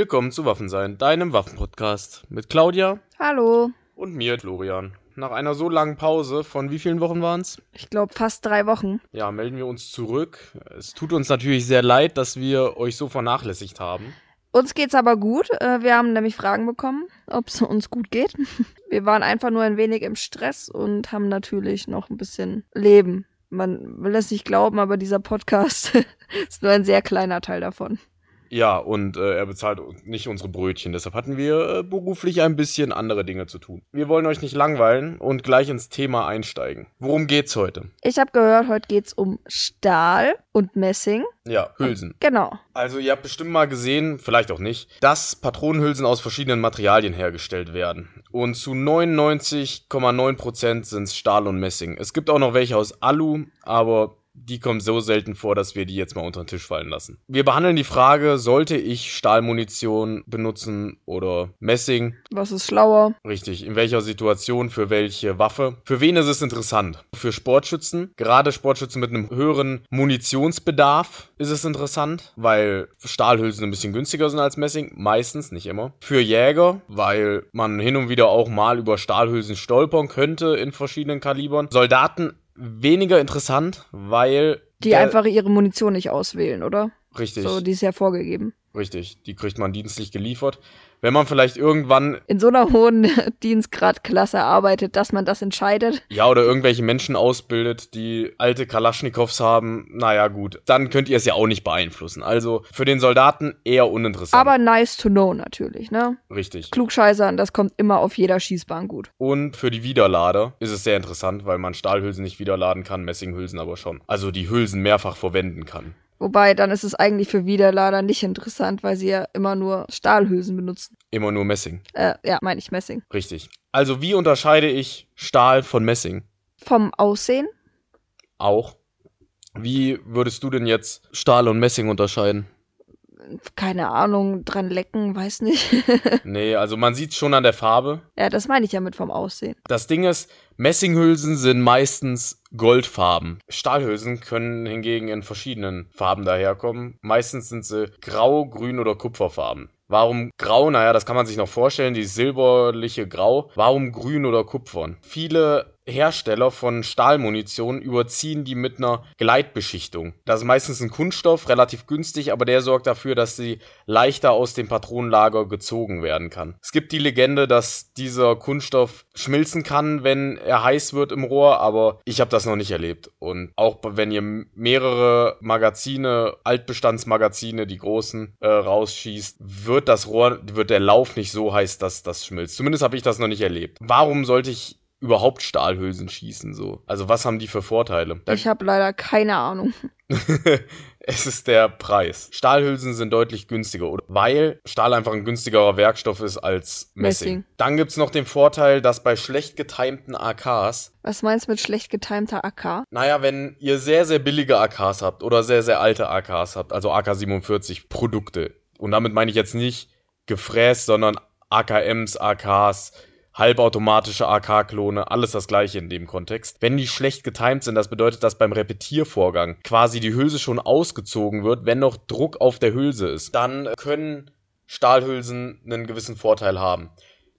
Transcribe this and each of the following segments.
Willkommen zu Waffensein, deinem Waffenpodcast mit Claudia Hallo. und mir, Florian. Nach einer so langen Pause von wie vielen Wochen waren es? Ich glaube fast drei Wochen. Ja, melden wir uns zurück. Es tut uns natürlich sehr leid, dass wir euch so vernachlässigt haben. Uns geht's aber gut. Äh, Wir haben nämlich Fragen bekommen, ob es uns gut geht. Wir waren einfach nur ein wenig im Stress und haben natürlich noch ein bisschen Leben. Man will es nicht glauben, aber dieser Podcast ist nur ein sehr kleiner Teil davon. Ja, und äh, er bezahlt nicht unsere Brötchen, deshalb hatten wir äh, beruflich ein bisschen andere Dinge zu tun. Wir wollen euch nicht langweilen und gleich ins Thema einsteigen. Worum geht's heute? Ich habe gehört, heute geht's um Stahl und Messing. Ja, Hülsen. Genau. Also ihr habt bestimmt mal gesehen, vielleicht auch nicht, dass Patronenhülsen aus verschiedenen Materialien hergestellt werden. Und zu 99,9% sind es Stahl und Messing. Es gibt auch noch welche aus Alu, aber die kommen so selten vor, dass wir die jetzt mal unter den Tisch fallen lassen. Wir behandeln die Frage, sollte ich Stahlmunition benutzen oder Messing? Was ist schlauer? Richtig, in welcher Situation, für welche Waffe? Für wen ist es interessant? Für Sportschützen, gerade Sportschützen mit einem höheren Munitionsbedarf ist es interessant, weil Stahlhülsen ein bisschen günstiger sind als Messing, meistens, nicht immer. Für Jäger, weil man hin und wieder auch mal über Stahlhülsen stolpern könnte in verschiedenen Kalibern. Soldaten weniger interessant, weil Die einfach ihre Munition nicht auswählen, oder? richtig, So, die ist ja vorgegeben. Richtig, die kriegt man dienstlich geliefert. Wenn man vielleicht irgendwann In so einer hohen Dienstgradklasse arbeitet, dass man das entscheidet. Ja, oder irgendwelche Menschen ausbildet, die alte Kalaschnikows haben, naja gut, dann könnt ihr es ja auch nicht beeinflussen. Also für den Soldaten eher uninteressant. Aber nice to know natürlich, ne? Richtig. Klugscheißern, das kommt immer auf jeder Schießbahn gut. Und für die Widerlader ist es sehr interessant, weil man Stahlhülsen nicht widerladen kann, Messinghülsen aber schon. Also die Hülsen mehrfach verwenden kann. Wobei, dann ist es eigentlich für Widerlader nicht interessant, weil sie ja immer nur Stahlhülsen benutzen. Immer nur Messing. Äh, ja, meine ich Messing. Richtig. Also wie unterscheide ich Stahl von Messing? Vom Aussehen? Auch. Wie würdest du denn jetzt Stahl und Messing unterscheiden? Keine Ahnung, dran lecken, weiß nicht. Nee, also man sieht schon an der Farbe. ja, das meine ich ja mit vom Aussehen. Das Ding ist, Messinghülsen sind meistens goldfarben. Stahlhülsen können hingegen in verschiedenen Farben daherkommen. Meistens sind sie grau, grün oder kupferfarben. Warum grau? Naja, das kann man sich noch vorstellen, die silberliche Grau. Warum grün oder kupfern? Viele Hersteller von Stahlmunition überziehen die mit einer Gleitbeschichtung. Das ist meistens ein Kunststoff, relativ günstig, aber der sorgt dafür, dass sie leichter aus dem Patronenlager gezogen werden kann. Es gibt die Legende, dass dieser Kunststoff schmilzen kann, wenn er heiß wird im Rohr, aber ich habe das noch nicht erlebt. Und auch wenn ihr mehrere Magazine, Altbestandsmagazine, die großen, äh, rausschießt, wird das Rohr, wird der Lauf nicht so heiß, dass das schmilzt. Zumindest habe ich das noch nicht erlebt. Warum sollte ich überhaupt Stahlhülsen schießen so? Also was haben die für Vorteile? Da Ich habe leider keine Ahnung. es ist der Preis. Stahlhülsen sind deutlich günstiger, oder? Weil Stahl einfach ein günstigerer Werkstoff ist als Messing. Messing. Dann gibt's noch den Vorteil, dass bei schlecht getimten AKs, Was meinst du mit schlecht getimter AK? naja, wenn ihr sehr, sehr billige AKs habt oder sehr, sehr alte AKs habt, also AK-47 Produkte, und damit meine ich jetzt nicht gefräst, sondern AKMs, AKs, halbautomatische AK-Klone, alles das gleiche in dem Kontext. Wenn die schlecht getimt sind, das bedeutet, dass beim Repetiervorgang quasi die Hülse schon ausgezogen wird, wenn noch Druck auf der Hülse ist. Dann können Stahlhülsen einen gewissen Vorteil haben.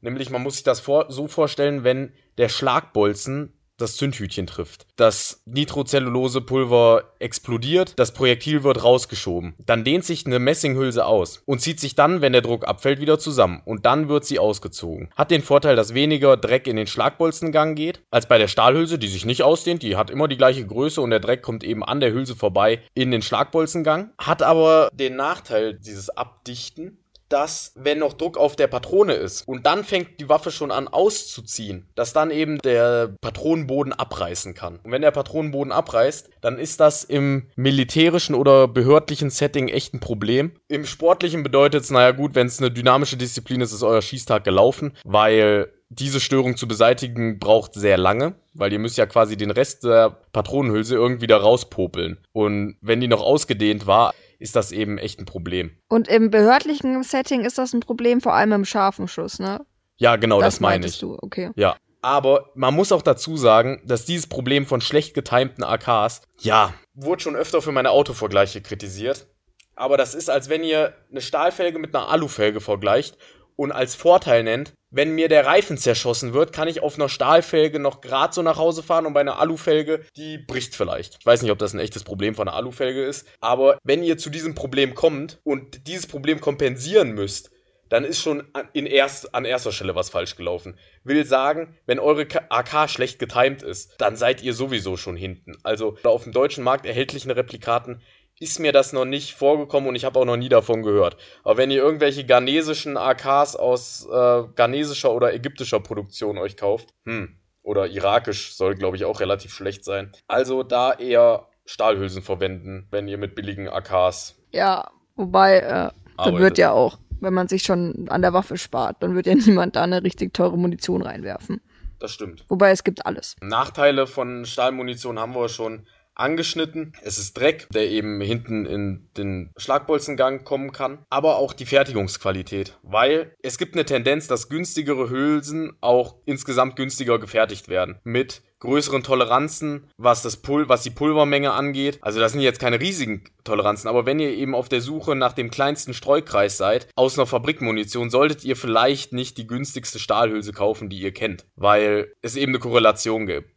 Nämlich, man muss sich das vor so vorstellen, wenn der Schlagbolzen das Zündhütchen trifft. Das Nitrocellulosepulver explodiert, das Projektil wird rausgeschoben. Dann dehnt sich eine Messinghülse aus und zieht sich dann, wenn der Druck abfällt, wieder zusammen. Und dann wird sie ausgezogen. Hat den Vorteil, dass weniger Dreck in den Schlagbolzengang geht, als bei der Stahlhülse, die sich nicht ausdehnt. Die hat immer die gleiche Größe und der Dreck kommt eben an der Hülse vorbei in den Schlagbolzengang. Hat aber den Nachteil, dieses Abdichten, dass, wenn noch Druck auf der Patrone ist und dann fängt die Waffe schon an auszuziehen, dass dann eben der Patronenboden abreißen kann. Und wenn der Patronenboden abreißt, dann ist das im militärischen oder behördlichen Setting echt ein Problem. Im sportlichen bedeutet es, naja gut, wenn es eine dynamische Disziplin ist, ist euer Schießtag gelaufen, weil diese Störung zu beseitigen braucht sehr lange, weil ihr müsst ja quasi den Rest der Patronenhülse irgendwie da rauspopeln. Und wenn die noch ausgedehnt war, ist das eben echt ein Problem. Und im behördlichen Setting ist das ein Problem, vor allem im scharfen Schuss, ne? Ja, genau, das, meine meintest ich. du, okay. Ja. Aber man muss auch dazu sagen, dass dieses Problem von schlecht getimten AKs, ja, wurde schon öfter für meine Autovergleiche kritisiert. aber das ist, als wenn ihr eine Stahlfelge mit einer Alufelge vergleicht und als Vorteil nennt, wenn mir der Reifen zerschossen wird, kann ich auf einer Stahlfelge noch gerade so nach Hause fahren und bei einer Alufelge, die bricht vielleicht. Ich weiß nicht, ob das ein echtes Problem von einer Alufelge ist, aber wenn ihr zu diesem Problem kommt und dieses Problem kompensieren müsst, dann ist schon in erst, an erster Stelle was falsch gelaufen. Will sagen, wenn eure AK schlecht getimed ist, dann seid ihr sowieso schon hinten. Also auf dem deutschen Markt erhältlichen Replikaten ist mir das noch nicht vorgekommen und ich habe auch noch nie davon gehört. Aber wenn ihr irgendwelche ghanesischen AKs aus äh, ghanesischer oder ägyptischer Produktion euch kauft, hm, oder irakisch soll, glaube ich, auch relativ schlecht sein. Also da eher Stahlhülsen verwenden, wenn ihr mit billigen AKs. Ja, wobei, äh, dann wird ja auch, wenn man sich schon an der Waffe spart, dann wird ja niemand da eine richtig teure Munition reinwerfen. Das stimmt. Wobei es gibt alles. Nachteile von Stahlmunition haben wir schon angeschnitten. Es ist Dreck, der eben hinten in den Schlagbolzengang kommen kann, aber auch die Fertigungsqualität, weil es gibt eine Tendenz, dass günstigere Hülsen auch insgesamt günstiger gefertigt werden. Mit größeren Toleranzen, was das Pul was die Pulvermenge angeht. Also das sind jetzt keine riesigen Toleranzen, aber wenn ihr eben auf der Suche nach dem kleinsten Streukreis seid, aus einer Fabrikmunition, solltet ihr vielleicht nicht die günstigste Stahlhülse kaufen, die ihr kennt, weil es eben eine Korrelation gibt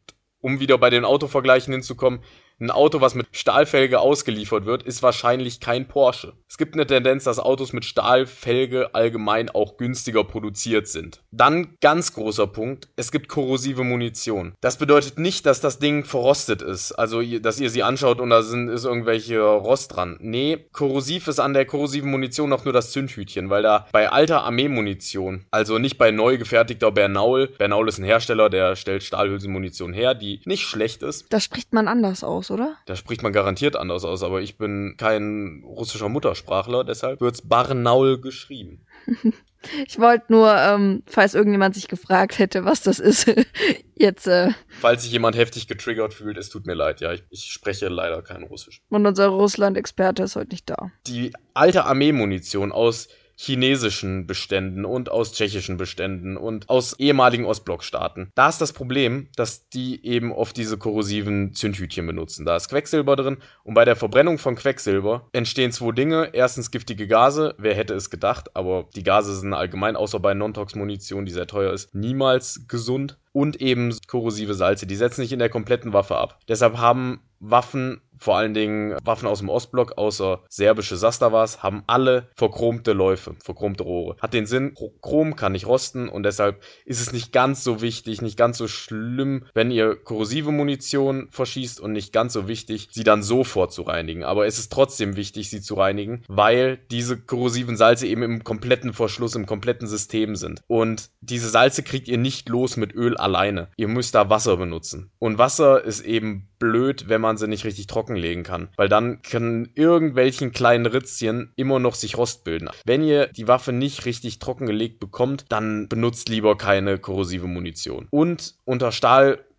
um wieder bei den Autovergleichen hinzukommen, ein Auto, was mit Stahlfelge ausgeliefert wird, ist wahrscheinlich kein Porsche. Es gibt eine Tendenz, dass Autos mit Stahlfelge allgemein auch günstiger produziert sind. Dann ganz großer Punkt, es gibt korrosive Munition. Das bedeutet nicht, dass das Ding verrostet ist, also dass ihr sie anschaut und da sind, ist irgendwelche Rost dran. Nee, korrosiv ist an der korrosiven Munition auch nur das Zündhütchen, weil da bei alter Armeemunition, also nicht bei neu gefertigter Bernaul, Bernaul ist ein Hersteller, der stellt Stahlhülsenmunition her, die nicht schlecht ist. Da spricht man anders aus aus, oder? Da spricht man garantiert anders aus, aber ich bin kein russischer Muttersprachler, deshalb wird's Barnaul geschrieben. ich wollte nur, ähm, falls irgendjemand sich gefragt hätte, was das ist, jetzt. Äh falls sich jemand heftig getriggert fühlt, es tut mir leid, ja, ich, ich spreche leider kein Russisch. Und unser Russland-Experte ist heute nicht da. Die alte Armeemunition aus chinesischen Beständen und aus tschechischen Beständen und aus ehemaligen Ostblockstaaten. Da ist das Problem, dass die eben oft diese korrosiven Zündhütchen benutzen. Da ist Quecksilber drin und bei der Verbrennung von Quecksilber entstehen zwei Dinge. Erstens giftige Gase, wer hätte es gedacht, aber die Gase sind allgemein, außer bei Non-Tox-Munition, die sehr teuer ist, niemals gesund. Und eben korrosive Salze, die setzen sich in der kompletten Waffe ab. Deshalb haben Waffen vor allen Dingen Waffen aus dem Ostblock, außer serbische Sastavas, haben alle verchromte Läufe, verchromte Rohre. Hat den Sinn, Chrom kann nicht rosten und deshalb ist es nicht ganz so wichtig, nicht ganz so schlimm, wenn ihr korrosive Munition verschießt und nicht ganz so wichtig, sie dann sofort zu reinigen. Aber es ist trotzdem wichtig, sie zu reinigen, weil diese korrosiven Salze eben im kompletten Verschluss, im kompletten System sind. Und diese Salze kriegt ihr nicht los mit Öl alleine. Ihr müsst da Wasser benutzen. Und Wasser ist eben blöd, wenn man sie nicht richtig trocken trockenlegen kann. Weil dann können irgendwelchen kleinen Ritzchen immer noch sich Rost bilden. Wenn ihr die Waffe nicht richtig trockengelegt bekommt, dann benutzt lieber keine korrosive Munition. Und unter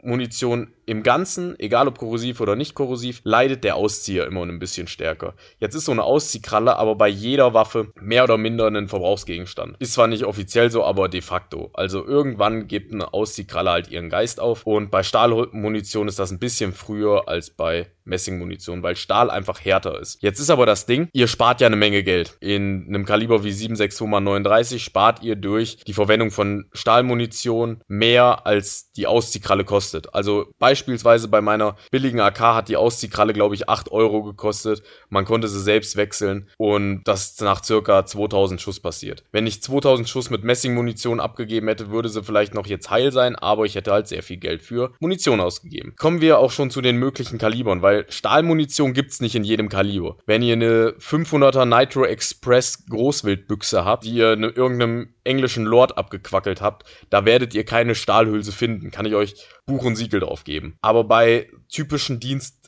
Stahlmunition im Ganzen, egal ob korrosiv oder nicht korrosiv, leidet der Auszieher immer ein bisschen stärker. Jetzt ist so eine Ausziehkralle aber bei jeder Waffe mehr oder minder ein Verbrauchsgegenstand. Ist zwar nicht offiziell so, aber de facto. Also irgendwann gibt eine Ausziehkralle halt ihren Geist auf und bei Stahlmunition ist das ein bisschen früher als bei Messingmunition, weil Stahl einfach härter ist. Jetzt ist aber das Ding, ihr spart ja eine Menge Geld. In einem Kaliber wie 762x39 spart ihr durch die Verwendung von Stahlmunition mehr als die Ausziehkralle kostet. Also bei Beispielsweise bei meiner billigen AK hat die Ausziehkralle, glaube ich, 8 Euro gekostet. Man konnte sie selbst wechseln und das nach circa 2000 Schuss passiert. Wenn ich 2000 Schuss mit Messingmunition abgegeben hätte, würde sie vielleicht noch jetzt heil sein, aber ich hätte halt sehr viel Geld für Munition ausgegeben. Kommen wir auch schon zu den möglichen Kalibern, weil Stahlmunition gibt es nicht in jedem Kaliber. Wenn ihr eine 500er Nitro Express Großwildbüchse habt, die ihr in irgendeinem englischen Lord abgequackelt habt, da werdet ihr keine Stahlhülse finden. Kann ich euch Buch und Siegel drauf geben. Aber bei typischen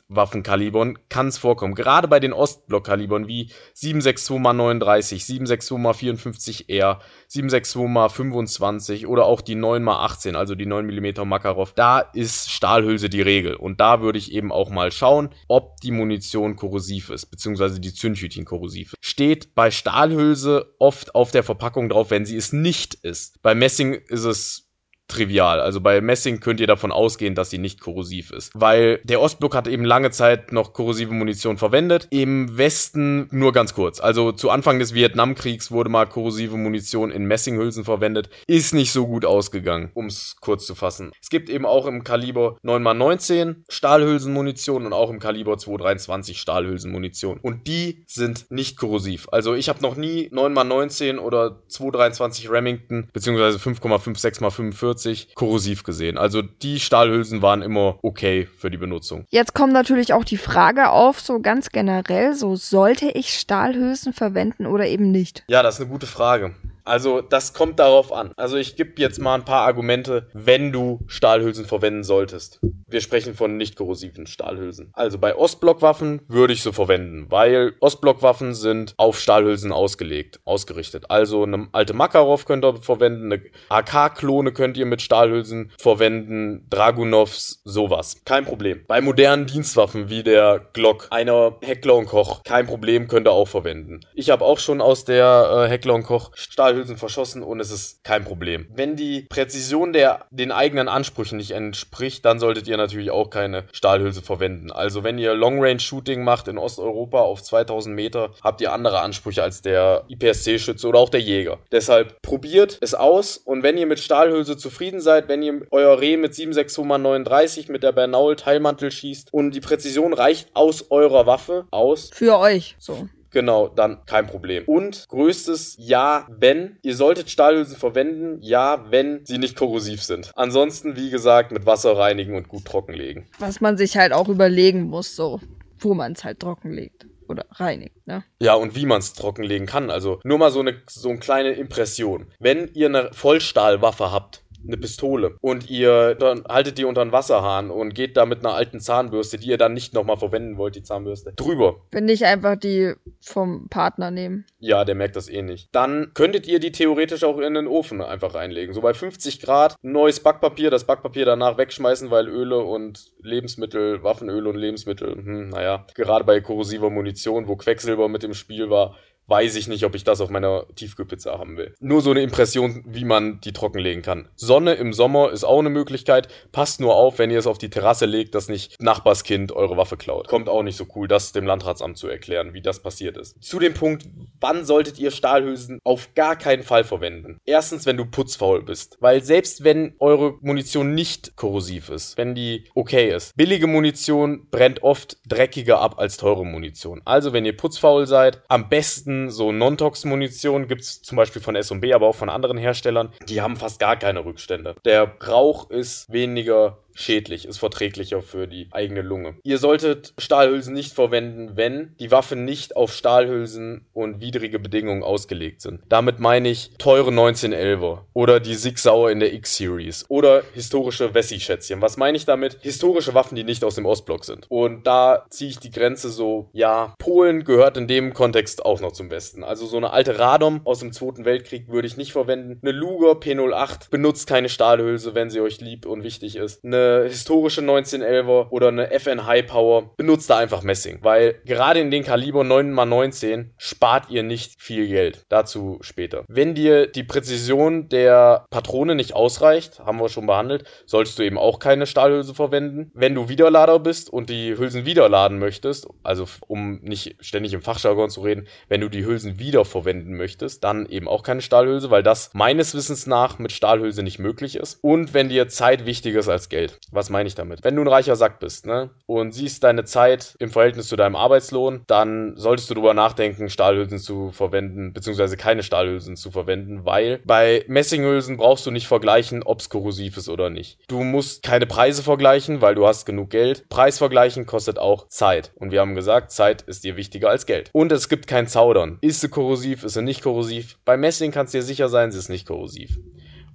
Dienstwaffenkalibern kann es vorkommen. Gerade bei den Ostblockkalibern wie 762x39, 762x54R, 762x25 oder auch die 9x18, also die 9mm Makarov, da ist Stahlhülse die Regel. Und da würde ich eben auch mal schauen, ob die Munition korrosiv ist, beziehungsweise die Zündhütchen korrosiv. Steht bei Stahlhülse oft auf der Verpackung drauf, wenn sie es nicht ist. Bei Messing ist es trivial. Also bei Messing könnt ihr davon ausgehen, dass sie nicht korrosiv ist. Weil der Ostblock hat eben lange Zeit noch korrosive Munition verwendet. Im Westen nur ganz kurz. Also zu Anfang des Vietnamkriegs wurde mal korrosive Munition in Messinghülsen verwendet. Ist nicht so gut ausgegangen, um es kurz zu fassen. Es gibt eben auch im Kaliber 9x19 Stahlhülsenmunition und auch im Kaliber 223 Stahlhülsenmunition. Und die sind nicht korrosiv. Also ich habe noch nie 9x19 oder 223 Remington beziehungsweise 5,56x45 korrosiv gesehen. Also die Stahlhülsen waren immer okay für die Benutzung. Jetzt kommt natürlich auch die Frage auf, so ganz generell, so sollte ich Stahlhülsen verwenden oder eben nicht? Ja, das ist eine gute Frage. Also das kommt darauf an. Also ich gebe jetzt mal ein paar Argumente, wenn du Stahlhülsen verwenden solltest. Wir sprechen von nicht korrosiven Stahlhülsen. Also bei Ostblockwaffen würde ich so verwenden, weil Ostblockwaffen sind auf Stahlhülsen ausgelegt, ausgerichtet. Also eine alte Makarov könnt ihr verwenden, eine AK-Klone könnt ihr mit Stahlhülsen verwenden, Dragunovs, sowas. Kein Problem. Bei modernen Dienstwaffen wie der Glock, einer Heckler und Koch, kein Problem, könnt ihr auch verwenden. Ich habe auch schon aus der äh, Heckler und Koch Stahlhülsen Stahlhülsen verschossen und es ist kein Problem. Wenn die Präzision der den eigenen Ansprüchen nicht entspricht, dann solltet ihr natürlich auch keine Stahlhülse verwenden. Also wenn ihr Long Range Shooting macht in Osteuropa auf 2000 Meter, habt ihr andere Ansprüche als der IPSC-Schütze oder auch der Jäger. Deshalb probiert es aus und wenn ihr mit Stahlhülse zufrieden seid, wenn ihr euer Reh mit 762x39 mit der Bernaul Teilmantel schießt und die Präzision reicht aus eurer Waffe aus. Für euch, so. Genau, dann kein Problem. Und größtes Ja, wenn. Ihr solltet Stahlhülsen verwenden, ja, wenn sie nicht korrosiv sind. Ansonsten, wie gesagt, mit Wasser reinigen und gut trockenlegen. Was man sich halt auch überlegen muss, so, wo man es halt trockenlegt oder reinigt, ne? Ja, und wie man es trockenlegen kann. Also nur mal so eine, so eine kleine Impression. Wenn ihr eine Vollstahlwaffe habt, eine Pistole und ihr dann haltet die unter den Wasserhahn und geht da mit einer alten Zahnbürste, die ihr dann nicht nochmal verwenden wollt, die Zahnbürste, drüber. Wenn nicht einfach die vom Partner nehmen. Ja, der merkt das eh nicht. Dann könntet ihr die theoretisch auch in den Ofen einfach reinlegen. So bei 50 Grad, neues Backpapier, das Backpapier danach wegschmeißen, weil Öle und Lebensmittel, Waffenöle und Lebensmittel, hm, naja, gerade bei korrosiver Munition, wo Quecksilber mit im Spiel war, weiß ich nicht, ob ich das auf meiner Tiefkühlpizza haben will. Nur so eine Impression, wie man die trockenlegen kann. Sonne im Sommer ist auch eine Möglichkeit. Passt nur auf, wenn ihr es auf die Terrasse legt, dass nicht Nachbarskind eure Waffe klaut. Kommt auch nicht so cool, das dem Landratsamt zu erklären, wie das passiert ist. Zu dem Punkt, wann solltet ihr Stahlhülsen auf gar keinen Fall verwenden? Erstens, wenn du putzfaul bist. Weil selbst wenn eure Munition nicht korrosiv ist, wenn die okay ist, billige Munition brennt oft dreckiger ab als teure Munition. Also wenn ihr putzfaul seid, am besten so Non-Tox-Munition gibt es zum Beispiel von S&B, aber auch von anderen Herstellern. Die haben fast gar keine Rückstände. Der Rauch ist weniger schädlich, ist verträglicher für die eigene Lunge. Ihr solltet Stahlhülsen nicht verwenden, wenn die Waffen nicht auf Stahlhülsen und widrige Bedingungen ausgelegt sind. Damit meine ich teure 1911er oder die Sig Sauer in der X-Series oder historische Wessi-Schätzchen. Was meine ich damit? Historische Waffen, die nicht aus dem Ostblock sind. Und da ziehe ich die Grenze so, ja, Polen gehört in dem Kontext auch noch zum Besten. Also so eine alte Radom aus dem Zweiten Weltkrieg würde ich nicht verwenden. Eine Luger P08 benutzt keine Stahlhülse, wenn sie euch lieb und wichtig ist. Eine historische 1911er oder eine FN High Power, benutzt da einfach Messing. Weil gerade in den Kaliber 9x19 spart ihr nicht viel Geld. Dazu später. Wenn dir die Präzision der Patrone nicht ausreicht, haben wir schon behandelt, solltest du eben auch keine Stahlhülse verwenden. Wenn du Wiederlader bist und die Hülsen wiederladen möchtest, also um nicht ständig im Fachjargon zu reden, wenn du die Hülsen wieder verwenden möchtest, dann eben auch keine Stahlhülse, weil das meines Wissens nach mit Stahlhülse nicht möglich ist. Und wenn dir Zeit wichtiger ist als Geld. Was meine ich damit? Wenn du ein reicher Sack bist, ne, und siehst deine Zeit im Verhältnis zu deinem Arbeitslohn, dann solltest du darüber nachdenken, Stahlhülsen zu verwenden, beziehungsweise keine Stahlhülsen zu verwenden, weil bei Messinghülsen brauchst du nicht vergleichen, ob es korrosiv ist oder nicht. Du musst keine Preise vergleichen, weil du hast genug Geld. Preis vergleichen kostet auch Zeit. Und wir haben gesagt, Zeit ist dir wichtiger als Geld. Und es gibt kein Zaudern. Ist sie korrosiv, ist sie nicht korrosiv? Bei Messing kannst du dir sicher sein, sie ist nicht korrosiv.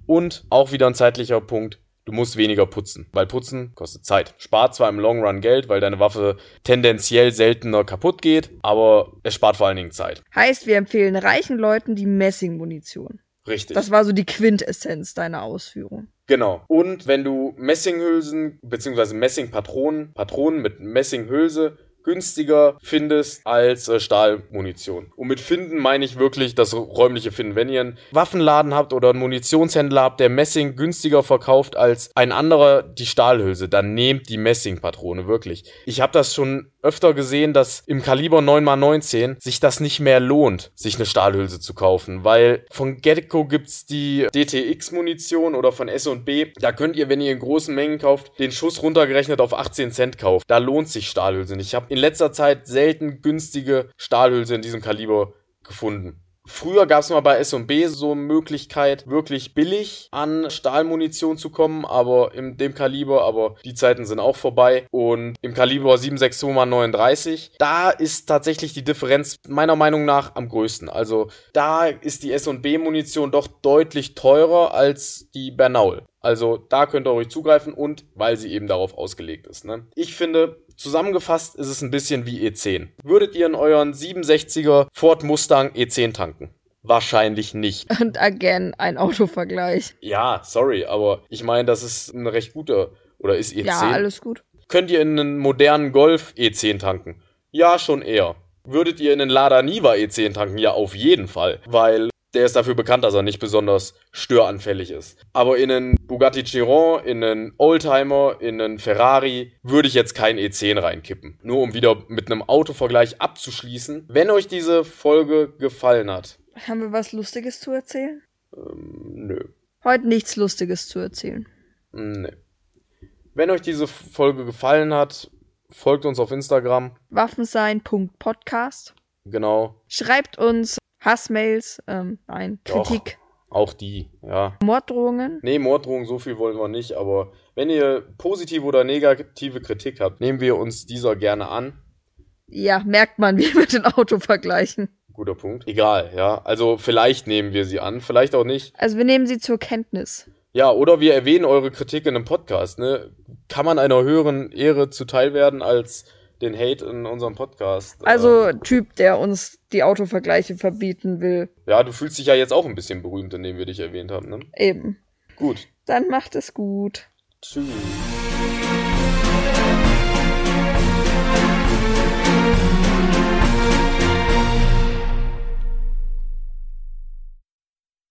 Und auch wieder ein zeitlicher Punkt. Du musst weniger putzen, weil putzen kostet Zeit. Spart zwar im Long Run Geld, weil deine Waffe tendenziell seltener kaputt geht, aber es spart vor allen Dingen Zeit. Heißt, wir empfehlen reichen Leuten die Messingmunition. Richtig. Das war so die Quintessenz deiner Ausführung. Genau. Und wenn du Messinghülsen bzw. Messingpatronen, Patronen mit Messinghülse günstiger findest als äh, Stahlmunition. Und mit finden meine ich wirklich das räumliche Finden. Wenn ihr einen Waffenladen habt oder einen Munitionshändler habt, der Messing günstiger verkauft als ein anderer die Stahlhülse, dann nehmt die Messingpatrone wirklich. Ich habe das schon öfter gesehen, dass im Kaliber 9x19 sich das nicht mehr lohnt, sich eine Stahlhülse zu kaufen, weil von Gecko gibt's die DTX-Munition oder von S&B. Da könnt ihr, wenn ihr in großen Mengen kauft, den Schuss runtergerechnet auf 18 Cent kaufen. Da lohnt sich Stahlhülse nicht. Ich habe in letzter Zeit selten günstige Stahlhülse in diesem Kaliber gefunden. Früher gab es mal bei S&B so eine Möglichkeit, wirklich billig an Stahlmunition zu kommen, aber in dem Kaliber, aber die Zeiten sind auch vorbei. Und im Kaliber 762x39, da ist tatsächlich die Differenz meiner Meinung nach am größten. Also da ist die S&B Munition doch deutlich teurer als die Bernaul. Also da könnt ihr euch zugreifen und weil sie eben darauf ausgelegt ist. Ne? Ich finde, Zusammengefasst ist es ein bisschen wie E10. Würdet ihr in euren 67er Ford Mustang E10 tanken? Wahrscheinlich nicht. Und again, ein Autovergleich. Ja, sorry, aber ich meine, das ist ein recht guter. Oder ist E10? Ja, alles gut. Könnt ihr in einen modernen Golf E10 tanken? Ja, schon eher. Würdet ihr in einen Lada Niva E10 tanken? Ja, auf jeden Fall. Weil der ist dafür bekannt, dass er nicht besonders störanfällig ist. Aber in einen Bugatti Chiron, in einen Oldtimer, in einen Ferrari würde ich jetzt kein E10 reinkippen. Nur um wieder mit einem Autovergleich abzuschließen. Wenn euch diese Folge gefallen hat. Haben wir was Lustiges zu erzählen? Ähm, nö. Heute nichts Lustiges zu erzählen. Nö. Wenn euch diese Folge gefallen hat, folgt uns auf Instagram. Waffensein.podcast. Genau. Schreibt uns Hassmails, ähm, nein, Kritik. Doch, auch die, ja. Morddrohungen? Nee, Morddrohungen, so viel wollen wir nicht, aber wenn ihr positive oder negative Kritik habt, nehmen wir uns dieser gerne an. Ja, merkt man, wie mit dem Auto vergleichen. Guter Punkt. Egal, ja. Also vielleicht nehmen wir sie an, vielleicht auch nicht. Also wir nehmen sie zur Kenntnis. Ja, oder wir erwähnen eure Kritik in einem Podcast, ne? Kann man einer höheren Ehre zuteil werden als den Hate in unserem Podcast. Also ähm, Typ, der uns die Autovergleiche verbieten will. Ja, du fühlst dich ja jetzt auch ein bisschen berühmt, indem wir dich erwähnt haben, ne? Eben. Gut. Dann macht es gut. Tschüss.